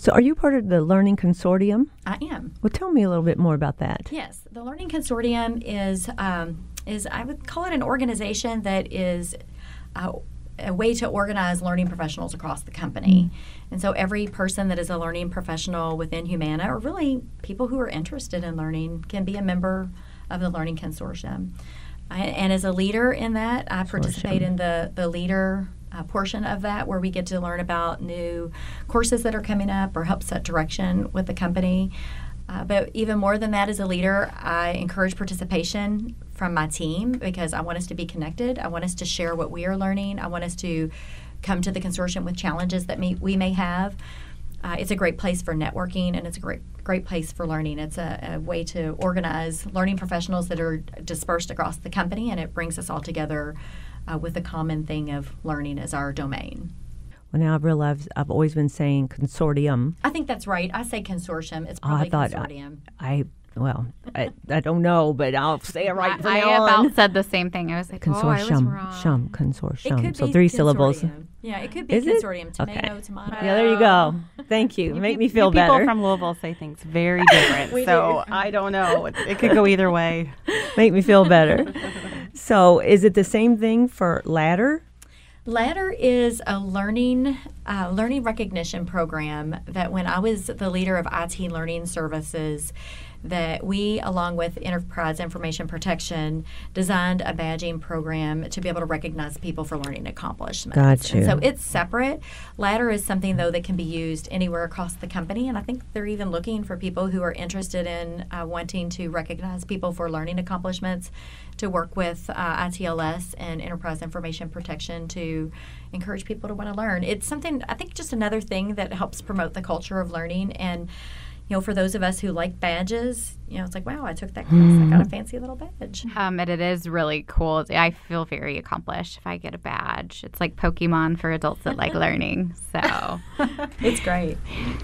So, are you part of the Learning Consortium? I am. Well, tell me a little bit more about that. Yes, the Learning Consortium is um, is I would call it an organization that is. Uh, a way to organize learning professionals across the company. And so every person that is a learning professional within Humana, or really people who are interested in learning, can be a member of the Learning Consortium. I, and as a leader in that, I participate in the, the leader uh, portion of that where we get to learn about new courses that are coming up or help set direction with the company. Uh, but even more than that, as a leader, I encourage participation from my team because I want us to be connected. I want us to share what we are learning. I want us to come to the consortium with challenges that may, we may have. Uh, it's a great place for networking and it's a great great place for learning. It's a, a, way to organize learning professionals that are dispersed across the company, and it brings us all together uh, with the common thing of learning as our domain. Well, now I've realized I've always been saying consortium. I think that's right. I say consortium. It's probably oh, I thought consortium. I, I well, I, I don't know, but I'll say it right. I, I about said the same thing. I was like, consortium, oh, I was wrong. Shum, consortium. so three syllables. Yeah, it could be Is consortium. It? Tomato, okay. tomato. Yeah, there you go. Thank you. you Make me feel people better. People from Louisville say things very different, so do. I don't know. It, it could go either way. Make me feel better. so, is it the same thing for ladder? Ladder is a learning uh, learning recognition program that when I was the leader of IT learning services, that we, along with Enterprise Information Protection, designed a badging program to be able to recognize people for learning accomplishments. Gotcha. so it's separate. Ladder is something though that can be used anywhere across the company, and I think they're even looking for people who are interested in uh, wanting to recognize people for learning accomplishments to work with uh, ITLS and Enterprise Information Protection to encourage people to want to learn. It's something I think just another thing that helps promote the culture of learning and you know, for those of us who like badges, you know, it's like, wow, I took that class. Mm. I got a mm. fancy little badge. Um, and it is really cool. I feel very accomplished if I get a badge. It's like Pokemon for adults that like learning. So it's great.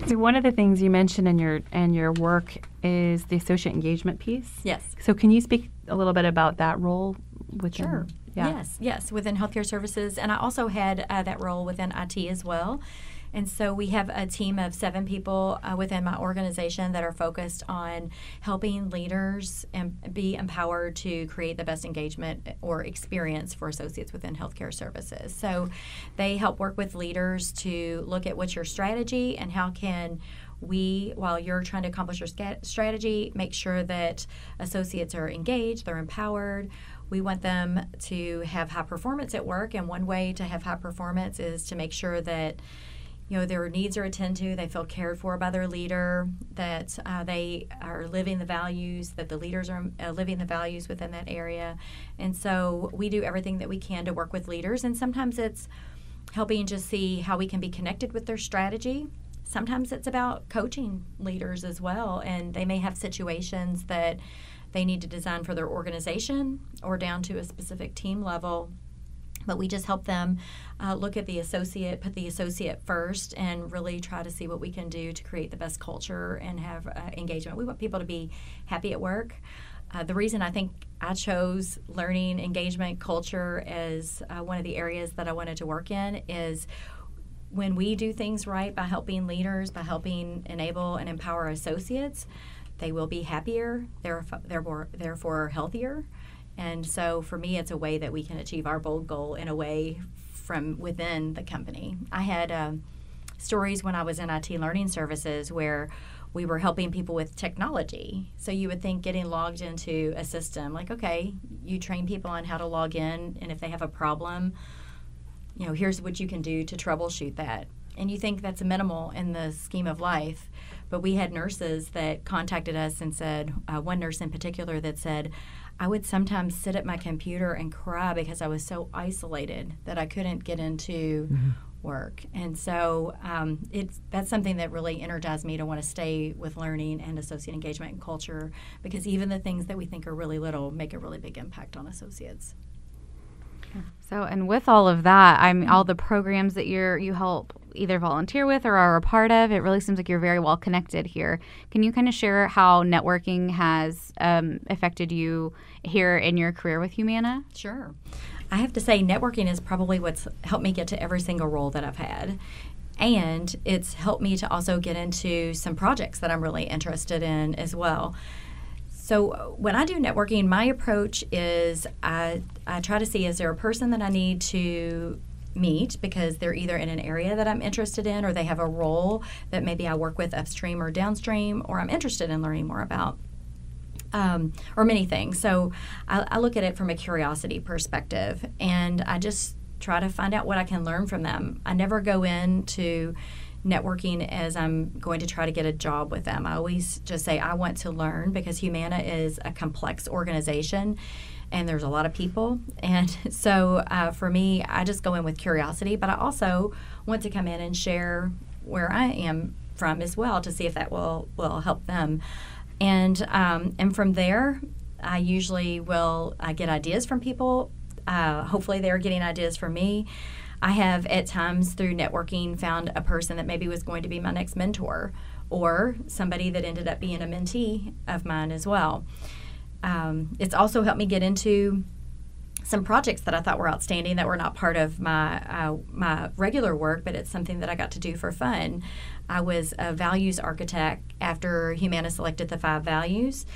So one of the things you mentioned in your in your work is the associate engagement piece. Yes. So can you speak a little bit about that role within? Sure. Yeah. Yes, yes, within healthcare services, and I also had uh, that role within IT as well. And so we have a team of seven people uh, within my organization that are focused on helping leaders and be empowered to create the best engagement or experience for associates within healthcare services. So they help work with leaders to look at what's your strategy and how can we, while you're trying to accomplish your strategy, make sure that associates are engaged, they're empowered. We want them to have high performance at work, and one way to have high performance is to make sure that you know their needs are attended to they feel cared for by their leader that uh, they are living the values that the leaders are uh, living the values within that area. And so we do everything that we can to work with leaders. And sometimes it's helping just see how we can be connected with their strategy. Sometimes it's about coaching leaders as well. And they may have situations that they need to design for their organization or down to a specific team level but we just help them uh, look at the associate, put the associate first, and really try to see what we can do to create the best culture and have uh, engagement. We want people to be happy at work. Uh, the reason I think I chose learning, engagement, culture as uh, one of the areas that I wanted to work in is when we do things right by helping leaders, by helping enable and empower associates, they will be happier, therefore, therefore healthier And so for me, it's a way that we can achieve our bold goal in a way from within the company. I had um, stories when I was in IT learning services where we were helping people with technology. So you would think getting logged into a system, like, okay, you train people on how to log in, and if they have a problem, you know, here's what you can do to troubleshoot that. And you think that's minimal in the scheme of life. But we had nurses that contacted us and said, uh, one nurse in particular that said, I would sometimes sit at my computer and cry because I was so isolated that I couldn't get into mm-hmm. work. And so um, it's that's something that really energized me to want to stay with learning and associate engagement and culture because even the things that we think are really little make a really big impact on associates. So, and with all of that, I mean, all the programs that you're you help either volunteer with or are a part of, it really seems like you're very well connected here. Can you kind of share how networking has um, affected you here in your career with Humana? Sure. I have to say, networking is probably what's helped me get to every single role that I've had. And it's helped me to also get into some projects that I'm really interested in as well. So when I do networking, my approach is I, I try to see is there a person that I need to meet because they're either in an area that I'm interested in or they have a role that maybe I work with upstream or downstream or I'm interested in learning more about. Um, or many things. So I, I look at it from a curiosity perspective and I just try to find out what I can learn from them. I never go into networking as I'm going to try to get a job with them. I always just say I want to learn because Humana is a complex organization and there's a lot of people. And so uh, for me, I just go in with curiosity, but I also want to come in and share where I am from as well to see if that will will help them. And um, and from there, I usually will uh, get ideas from people. Uh, hopefully, they're getting ideas from me. I have at times through networking found a person that maybe was going to be my next mentor or somebody that ended up being a mentee of mine as well. Um, it's also helped me get into some projects that I thought were outstanding that were not part of my uh, my regular work, but it's something that I got to do for fun. I was a values architect after Humana selected the five values,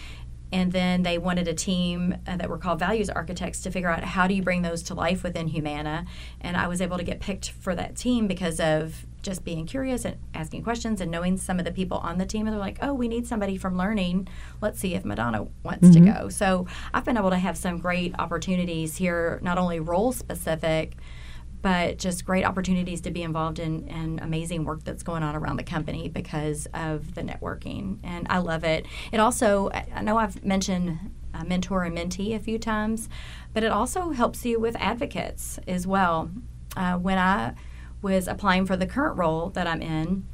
and then they wanted a team uh, that were called values architects to figure out how do you bring those to life within Humana. And I was able to get picked for that team because of just being curious and asking questions and knowing some of the people on the team and they're like oh we need somebody from learning. Let's see if madonna wants mm-hmm. to go. So i've been able to have some great opportunities here not only role specific but just great opportunities to be involved in, in amazing work that's going on around the company because of the networking and i love it. It also i know i've mentioned mentor and mentee a few times but it also helps you with advocates as well. Uh, when i was applying for the current role that I'm in,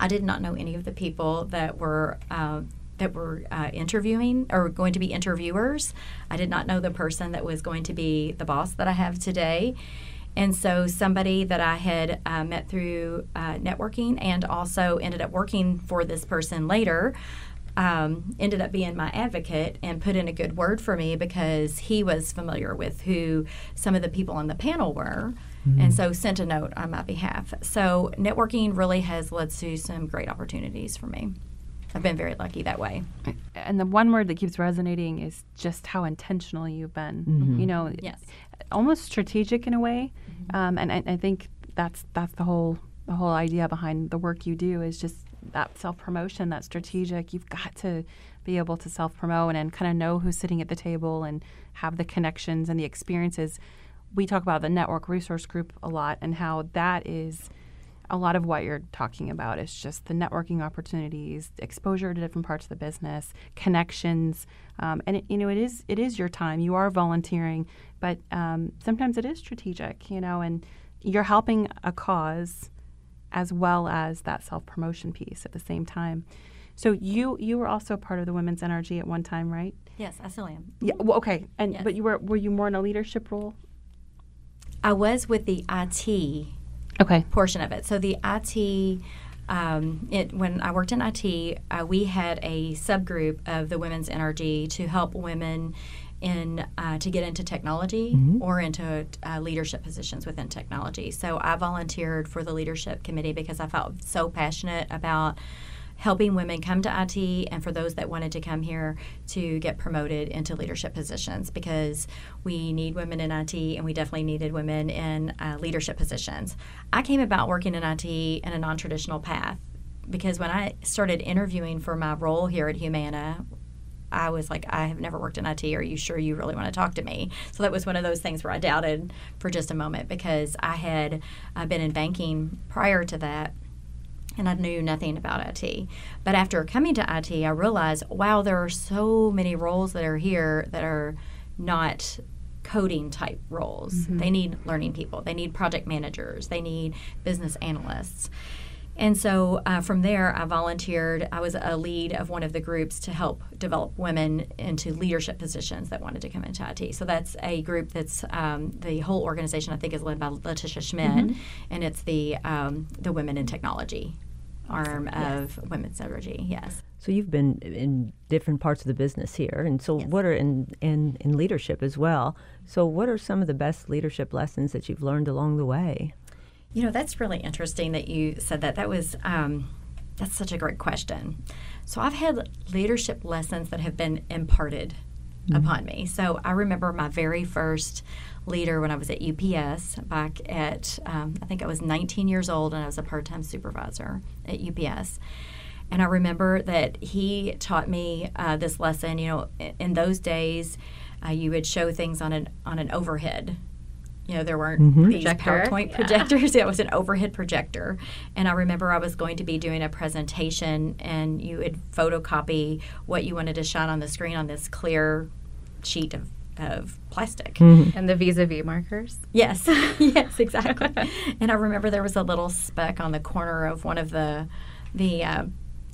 I did not know any of the people that were uh, that were uh, interviewing or going to be interviewers. I did not know the person that was going to be the boss that I have today. And so, somebody that I had uh, met through uh, networking and also ended up working for this person later um, ended up being my advocate and put in a good word for me because he was familiar with who some of the people on the panel were mm-hmm. and so sent a note on my behalf. So networking really has led to some great opportunities for me. I've been very lucky that way. And the one word that keeps resonating is just how intentional you've been. Mm-hmm. You know, yes. almost strategic in a way. Mm-hmm. Um, and I, I, think that's that's the whole the whole idea behind the work you do is just that self promotion, that strategic. You've got to be able to self promote and, and kind of know who's sitting at the table and have the connections and the experiences we talk about the network resource group a lot and how that is a lot of what you're talking about is just the networking opportunities, exposure to different parts of the business, connections, um, and it, you know it is it is your time. You are volunteering, but um, sometimes it is strategic, you know, and you're helping a cause as well as that self promotion piece at the same time. So you you were also part of the Women's NRG at one time, right? Yes, I still am. Yeah. Well, okay. And yes. but you were were you more in a leadership role I was with the IT okay. portion of it. So the IT, um, it, when I worked in IT, uh, we had a subgroup of the Women's NRG to help women in uh, to get into technology mm-hmm. or into uh, leadership positions within technology. So I volunteered for the leadership committee because I felt so passionate about helping women come to IT and for those that wanted to come here to get promoted into leadership positions because we need women in IT and we definitely needed women in uh, leadership positions. I came about working in IT in a non traditional path because when I started interviewing for my role here at Humana, I was like, I have never worked in IT. Are you sure you really want to talk to me? So that was one of those things where I doubted for just a moment because I had uh, been in banking prior to that and I knew nothing about IT. But after coming to IT, I realized, wow, there are so many roles that are here that are not coding type roles. Mm-hmm. They need learning people, they need project managers, they need business analysts. And so uh, from there, I volunteered. I was a lead of one of the groups to help develop women into leadership positions that wanted to come into IT. So that's a group that's um, the whole organization. I think is led by Letitia Schmidt, mm-hmm. and it's the um, the Women in Technology arm yes. of Women's NRG. Yes. So you've been in different parts of the business here, and so yes. what are in, in in leadership as well? So what are some of the best leadership lessons that you've learned along the way? You know, that's really interesting that you said that. That was um, that's such a great question. So I've had leadership lessons that have been imparted mm-hmm. upon me. So I remember my very first leader when I was at UPS back at, um, I think I was 19 years old and I was a part time supervisor at UPS. And I remember that he taught me uh, this lesson. You know, in those days, uh, you would show things on an on an overhead. You know, there weren't mm-hmm. these Projector. PowerPoint yeah. projectors. it was an overhead projector. And I remember I was going to be doing a presentation, and you would photocopy what you wanted to shine on the screen on this clear sheet of of plastic. Mm-hmm. And the vis-a-vis markers? Yes. yes, exactly. and I remember there was a little speck on the corner of one of the the uh,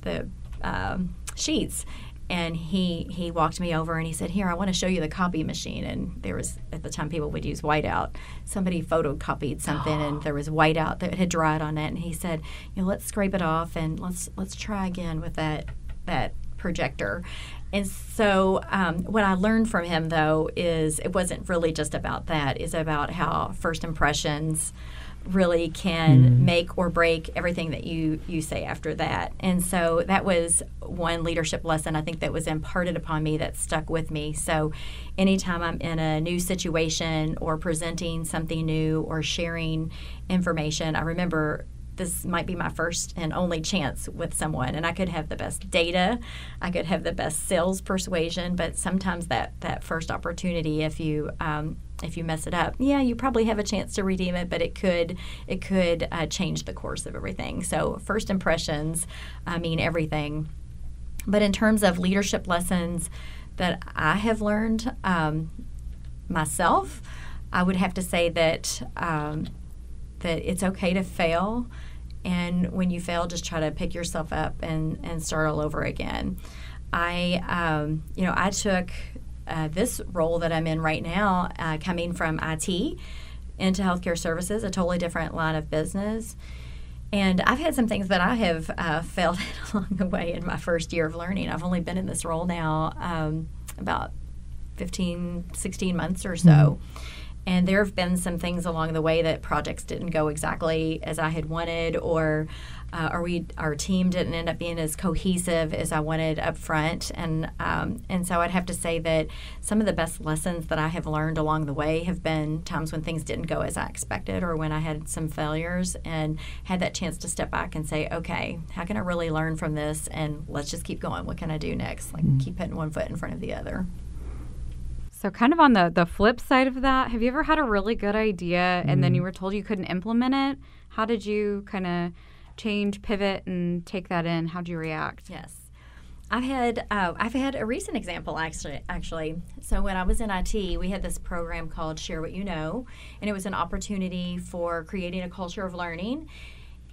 the um, sheets and he he walked me over and he said, "Here, I want to show you the copy machine." And there was at the time people would use whiteout. Somebody photocopied something, and there was whiteout that had dried on it. And he said, "You know, let's scrape it off and let's let's try again with that that projector." And so, um, what I learned from him, though, is it wasn't really just about that. It's about how first impressions really can mm. make or break everything that you you say after that. And so that was one leadership lesson I think that was imparted upon me that stuck with me. So anytime I'm in a new situation or presenting something new or sharing information, I remember this might be my first and only chance with someone and i could have the best data i could have the best sales persuasion but sometimes that that first opportunity if you um, if you mess it up yeah you probably have a chance to redeem it but it could it could uh, change the course of everything so first impressions i mean everything but in terms of leadership lessons that i have learned um, myself i would have to say that um, that it's okay to fail. And when you fail, just try to pick yourself up and, and start all over again. I, um, you know, I took uh, this role that I'm in right now, uh, coming from IT into healthcare services, a totally different line of business. And I've had some things that I have uh, failed along the way in my first year of learning. I've only been in this role now um, about 15, 16 months or so. Mm-hmm. And there have been some things along the way that projects didn't go exactly as I had wanted, or uh, or we our team didn't end up being as cohesive as I wanted up front. And um, and so I'd have to say that some of the best lessons that I have learned along the way have been times when things didn't go as I expected, or when I had some failures and had that chance to step back and say, okay, how can I really learn from this? And let's just keep going. What can I do next? Like mm-hmm. keep putting one foot in front of the other. So, kind of on the the flip side of that, have you ever had a really good idea and then you mm. were told you couldn't implement it? How did you kind of change, pivot, and take that in? How did you react? Yes. I've had uh, I've had a recent example actually. Actually, so when I was in IT, we had this program called Share What You Know, and it was an opportunity for creating a culture of learning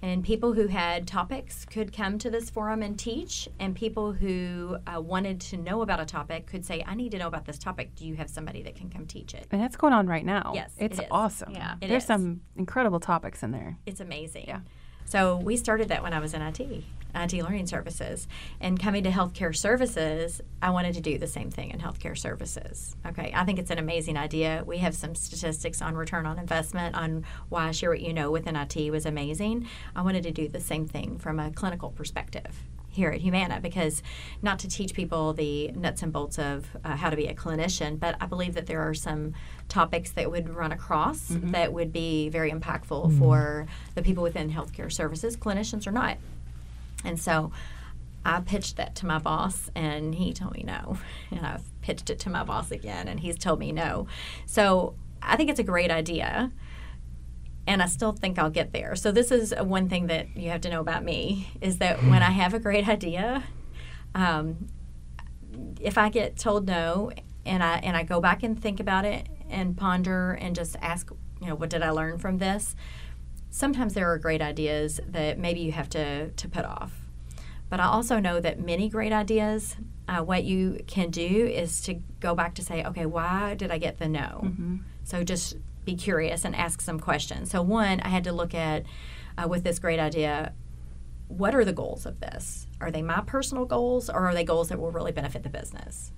and people who had topics could come to this forum and teach. And people who uh, wanted to know about a topic could say, I need to know about this topic. Do you have somebody that can come teach it? And that's going on right now. Yes. It's it awesome. Yeah. It There's is. some incredible topics in there. It's amazing. Yeah. So we started that when I was in IT. IT Learning Services. And coming to healthcare services, I wanted to do the same thing in healthcare services. Okay, I think it's an amazing idea. We have some statistics on return on investment on why Share What You Know within IT was amazing. I wanted to do the same thing from a clinical perspective here at Humana because not to teach people the nuts and bolts of uh, how to be a clinician, but I believe that there are some topics that would run across Mm-hmm. that would be very impactful for the people within healthcare services, clinicians or not. And so I pitched that to my boss, and he told me no. And I've pitched it to my boss again, and he's told me no. So I think it's a great idea, and I still think I'll get there. So this is one thing that you have to know about me is that when I have a great idea, um, if I get told no, and I and I go back and think about it and ponder and just ask, you know, what did I learn from this? Sometimes there are great ideas that maybe you have to to put off. But I also know that many great ideas, uh, what you can do is to go back to say, okay, why did I get the no? So just be curious and ask some questions. So, one, I had to look at uh, with this great idea what are the goals of this? Are they my personal goals or are they goals that will really benefit the business?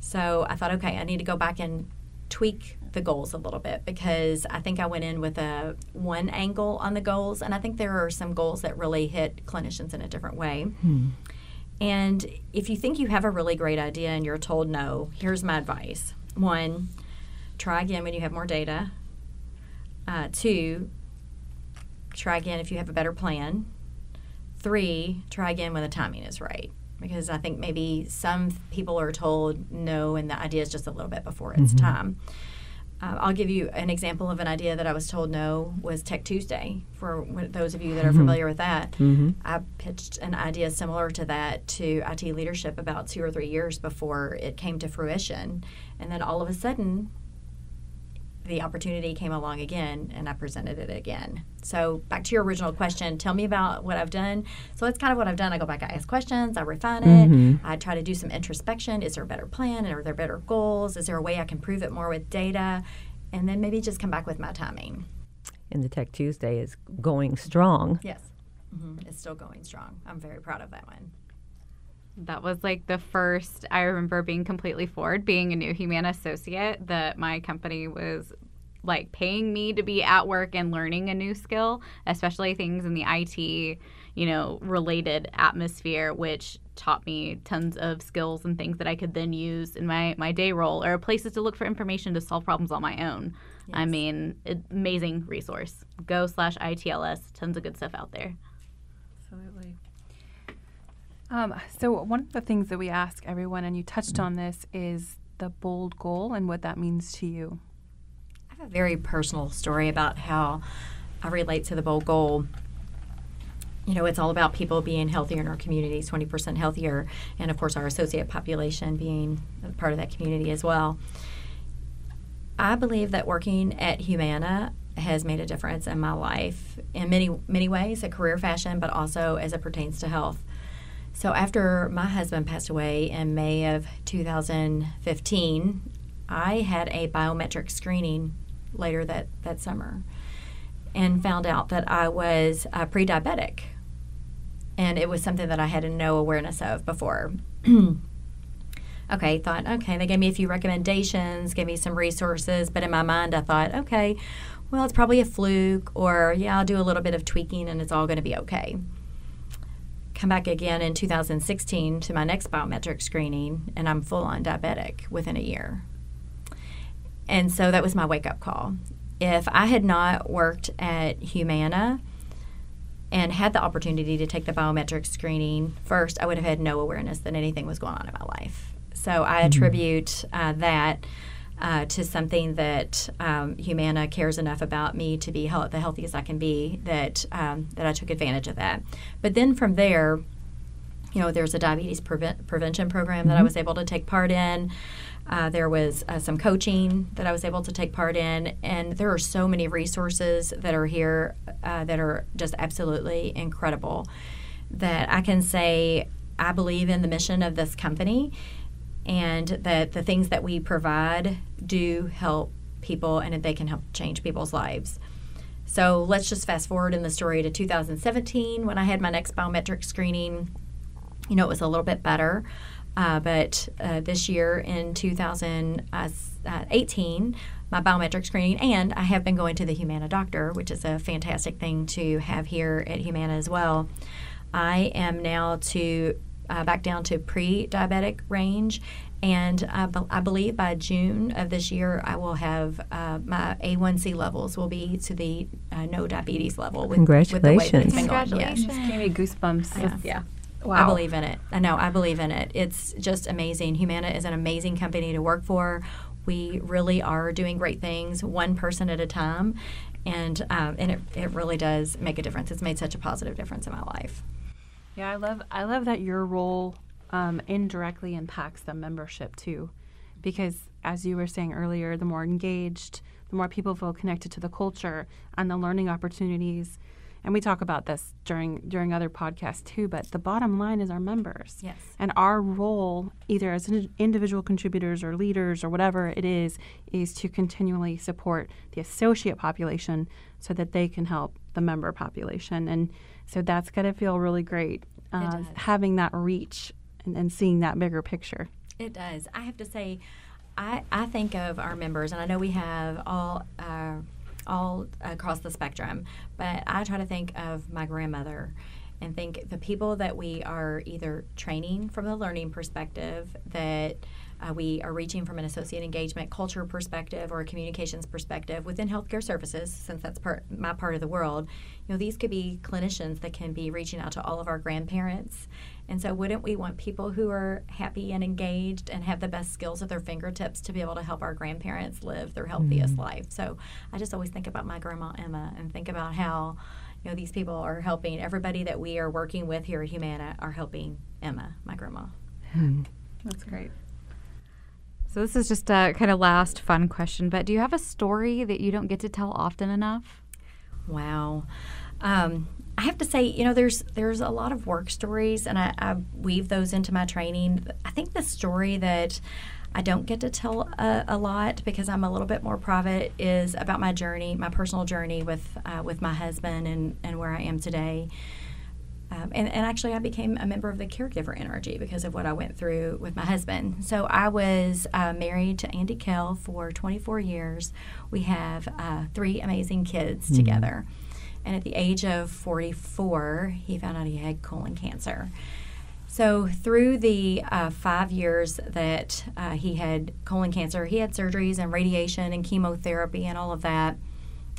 So, I thought, okay, I need to go back and tweak the goals a little bit because I think I went in with a one angle on the goals and I think there are some goals that really hit clinicians in a different way. And if you think you have a really great idea and you're told no, here's my advice. One, try again when you have more data. Uh, two, try again if you have a better plan. Three, try again when the timing is right. Because I think maybe some people are told no and the idea is just a little bit before it's time. Uh, I'll give you an example of an idea that I was told no was Tech Tuesday. For those of you that are familiar with that, I pitched an idea similar to that to IT leadership about two or three years before it came to fruition. And then all of a sudden, the opportunity came along again and I presented it again. So back to your original question, tell me about what I've done. So that's kind of what I've done. I go back, I ask questions, I refine it, I try to do some introspection. Is there a better plan? Are there better goals? Is there a way I can prove it more with data? And then maybe just come back with my timing. And the Tech Tuesday is going strong. Yes. hmm It's still going strong. I'm very proud of that one. That was like the first I remember being completely floored being a new Humana associate that my company was like paying me to be at work and learning a new skill, especially things in the IT, you know, related atmosphere, which taught me tons of skills and things that I could then use in my, my day role or places to look for information to solve problems on my own. I mean, amazing resource. Go slash ITLS, tons of good stuff out there. Absolutely. Um, so one of the things that we ask everyone, and you touched on this, is the bold goal and what that means to you. I have a very personal story about how I relate to the bold goal. You know, it's all about people being healthier in our communities, 20% healthier, and of course, our associate population being part of that community as well. I believe that working at Humana has made a difference in my life in many, many ways, a career fashion, but also as it pertains to health. So, after my husband passed away in May of 2015, I had a biometric screening later that, that summer and found out that I was uh, pre diabetic. And it was something that I had no awareness of before. okay, thought, okay, they gave me a few recommendations, gave me some resources, but in my mind, I thought, okay, well, it's probably a fluke, or yeah, I'll do a little bit of tweaking and it's all going to be okay. Come back again in 2016 to my next biometric screening, and I'm full on diabetic within a year. And so that was my wake up call. If I had not worked at Humana and had the opportunity to take the biometric screening first, I would have had no awareness that anything was going on in my life. So I attribute uh, that uh, to something that um, Humana cares enough about me to be health, the healthiest I can be that um, that I took advantage of that. But then from there, you know, there's a diabetes prevent, prevention program that I was able to take part in. Uh, there was uh, some coaching that I was able to take part in, and there are so many resources that are here uh, that are just absolutely incredible. That I can say I believe in the mission of this company, and that the things that we provide do help people, and they can help change people's lives. So let's just fast forward in the story to 2017 when I had my next biometric screening you know, it was a little bit better. Uh, but uh, this year in 2018, my biometric screening, and I have been going to the Humana doctor, which is a fantastic thing to have here at Humana as well. I am now to uh, back down to pre-diabetic range, and I, be- I believe by June of this year, I will have uh, my A1C levels will be to the uh, no diabetes level. With, With the way that it's been going. Yes. Just gave me goosebumps. Yeah. yeah. I believe in it. I know. I believe in it. It's just amazing. Humana is an amazing company to work for. We really are doing great things, one person at a time, and um, and it, it really does make a difference. It's made such a positive difference in my life. Yeah, I love I love that your role um, indirectly impacts the membership too, because as you were saying earlier, the more engaged, the more people feel connected to the culture and the learning opportunities. And we talk about this during during other podcasts too but the bottom line is our members. Yes. And our role either as individual contributors or leaders or whatever it is is to continually support the associate population so that they can help the member population. And so that's going to feel really great uh, having that reach and, and seeing that bigger picture it does i have to say I, I think of our members, and I know we have all uh, all across the spectrum. But I try to think of my grandmother and think the people that we are either training from the learning perspective, that uh, we are reaching from an associate engagement culture perspective or a communications perspective within healthcare services, since that's part, my part of the world. You know, these could be clinicians that can be reaching out to all of our grandparents and so, wouldn't we want people who are happy and engaged and have the best skills at their fingertips to be able to help our grandparents live their healthiest mm-hmm. life? So, I just always think about my grandma Emma and think about how you know these people are helping everybody that we are working with here at Humana are helping Emma, my grandma. Mm. That's great. So this is just a kind of last fun question, but do you have a story that you don't get to tell often enough? Wow. Um, I have to say, you know, there's there's a lot of work stories, and I, I weave those into my training. I think the story that I don't get to tell a, a, lot because I'm a little bit more private is about my journey, my personal journey with uh, with my husband and, and where I am today. Um, and, and, actually, I became a member of the Caregiver NRG because of what I went through with my husband. So I was uh, married to Andy Kehl for 24 years. We have uh, three amazing kids mm-hmm. together. And at the age of 44, he found out he had colon cancer. So, through the uh, five years that uh, he had colon cancer, he had surgeries and radiation and chemotherapy and all of that.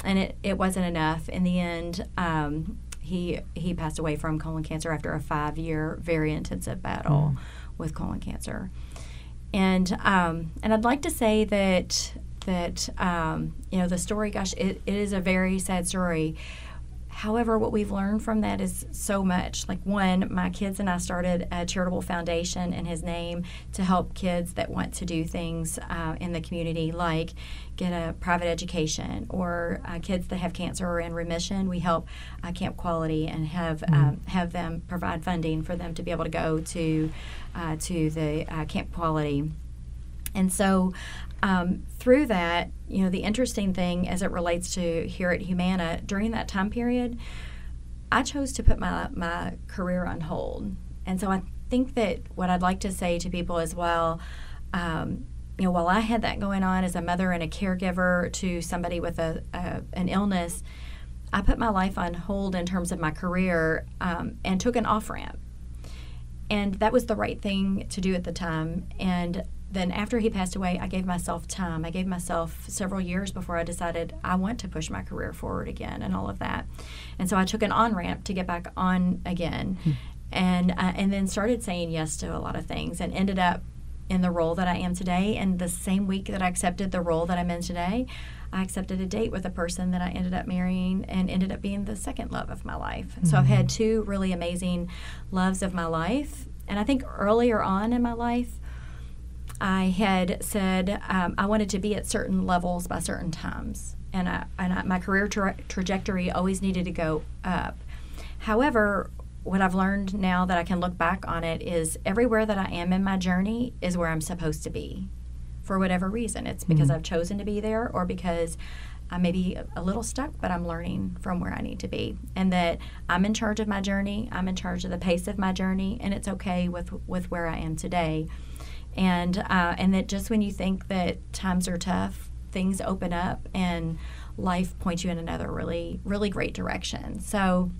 And it, it wasn't enough. In the end, um, he, he passed away from colon cancer after a five year, very intensive battle mm. with colon cancer. And, um, and I'd like to say that, that um, you know, the story, gosh, it, it is a very sad story However, what we've learned from that is so much. Like, one, my kids and I started a charitable foundation in his name to help kids that want to do things uh, in the community, like get a private education, or uh, kids that have cancer or in remission. We help uh, Camp Quality and have mm-hmm. um, have them provide funding for them to be able to go to uh, to the uh, Camp Quality. And so um, through that, you know, the interesting thing as it relates to here at Humana, during that time period, I chose to put my, my career on hold. And so I think that what I'd like to say to people as well, um, you know, while I had that going on as a mother and a caregiver to somebody with a, a an illness, I put my life on hold in terms of my career um, and took an off ramp. And that was the right thing to do at the time. And then after he passed away, I gave myself time. I gave myself several years before I decided I want to push my career forward again and all of that. And so I took an on ramp to get back on again, hmm. and uh, and then started saying yes to a lot of things, and ended up in the role that I am today. And the same week that I accepted the role that I'm in today, I accepted a date with a person that I ended up marrying and ended up being the second love of my life. Mm-hmm. So I've had two really amazing loves of my life. And I think earlier on in my life, I had said um, I wanted to be at certain levels by certain times, and, I, and I, my career tra- trajectory always needed to go up. However, what I've learned now that I can look back on it is everywhere that I am in my journey is where I'm supposed to be for whatever reason. It's because mm-hmm. I've chosen to be there or because I may be a little stuck, but I'm learning from where I need to be. And that I'm in charge of my journey, I'm in charge of the pace of my journey, and it's okay with, with where I am today and uh, and that just when you think that times are tough, things open up and life points you in another really really great direction. So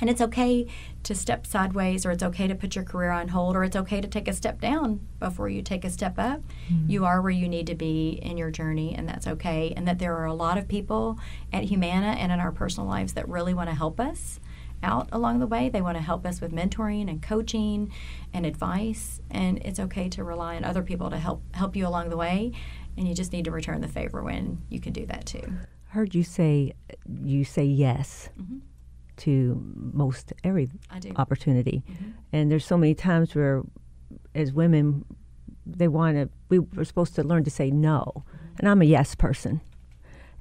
And it's okay to step sideways, or it's okay to put your career on hold, or it's okay to take a step down before you take a step up. You are where you need to be in your journey, and that's okay. And that there are a lot of people at Humana and in our personal lives that really want to help us out along the way. They want to help us with mentoring and coaching and advice, and it's okay to rely on other people to help help you along the way. And you just need to return the favor when you can do that too. I Heard you say you say yes mm-hmm. to most every opportunity, mm-hmm. and there's so many times where, as women, they want to. We were supposed to learn to say no, mm-hmm. and I'm a yes person,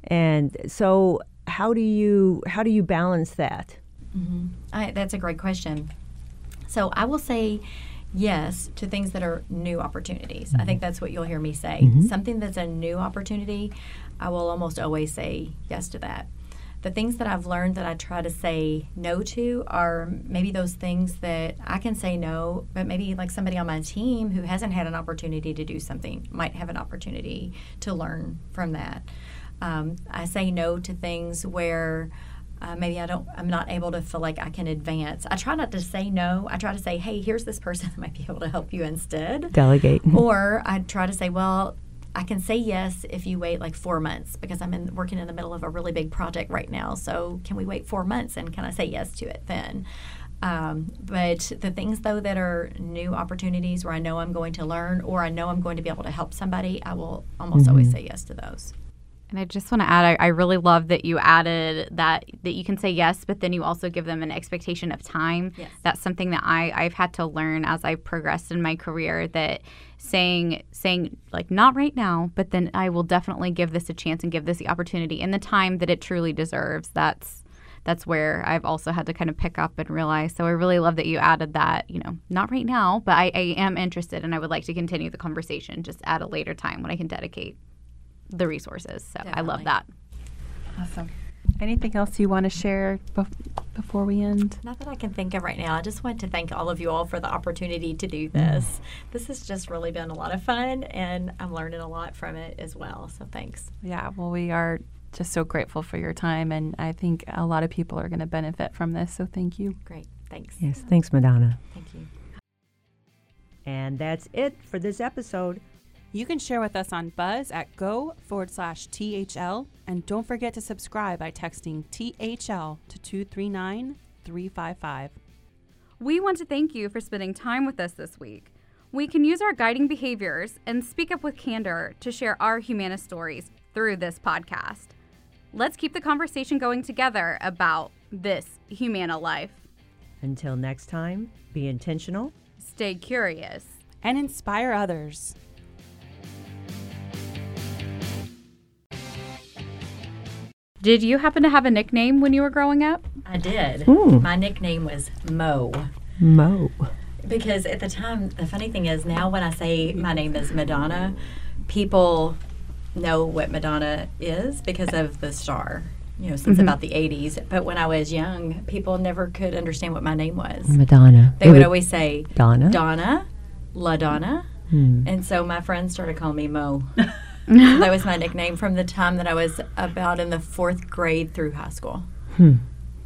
and so how do you how do you balance that? Mm-hmm. I, that's a great question. So I will say yes to things that are new opportunities. I think mm-hmm. that's what you'll hear me say. Mm-hmm. Something that's a new opportunity, I will almost always say yes to that. The things that I've learned that I try to say no to are maybe those things that I can say no, but maybe like somebody on my team who hasn't had an opportunity to do something might have an opportunity to learn from that. Um, I say no to things where uh, maybe I don't, I'm not able to feel like I can advance. I try not to say no. I try to say, hey, here's this person that might be able to help you instead. Delegate. Or I try to say, well, I can say yes if you wait like four months because I'm in, working in the middle of a really big project right now. So can we wait four months and can I say yes to it then? Um, but the things though that are new opportunities where I know I'm going to learn or I know I'm going to be able to help somebody, I will almost always say yes to those. And I just want to add, I, I really love that you added that that you can say yes, but then you also give them an expectation of time. Yes. That's something that I, I've had to learn as I've progressed in my career. That saying saying like not right now, but then I will definitely give this a chance and give this the opportunity in the time that it truly deserves. That's that's where I've also had to kind of pick up and realize. So I really love that you added that, you know, not right now, but I, I am interested and I would like to continue the conversation just at a later time when I can dedicate the resources. So I love that. Awesome. Anything else you want to share bef- before we end? Not that I can think of right now. I just want to thank all of you all for the opportunity to do this. This has just really been a lot of fun, and I'm learning a lot from it as well. So thanks. Yeah, well, we are just so grateful for your time, and I think a lot of people are going to benefit from this. So thank you. Great. Thanks. Yes, thanks, Madonna. Thank you. And that's it for this episode. You can share with us on Buzz at go forward slash THL. And don't forget to subscribe by texting THL to 239 355. We want to thank you for spending time with us this week. We can use our guiding behaviors and speak up with candor to share our Humana stories through this podcast. Let's keep the conversation going together about this Humana life. Until next time, be intentional. Stay curious. And inspire others. Did you happen to have a nickname when you were growing up? I did. Ooh. My nickname was Mo. Mo. Because at the time, the funny thing is now when I say my name is Madonna, people know what Madonna is because of the star, you know, since Mm-hmm. about the 80s. But when I was young, people never could understand what my name was. Madonna. They would always say Donna. Donna, La Donna. Hmm. And so my friends started calling me Mo. that was my nickname from the time that I was about in the fourth grade through high school. Hmm.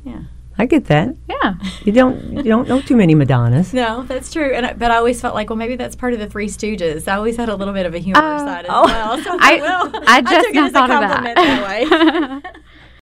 Yeah. I get that. Yeah. You don't you don't know too many Madonnas. No, that's true. And I, but I always felt like, well, maybe that's part of the Three Stooges. I always had a little bit of a humor Oh. side as Oh. well. So I- well, I just took it as a compliment that. that way.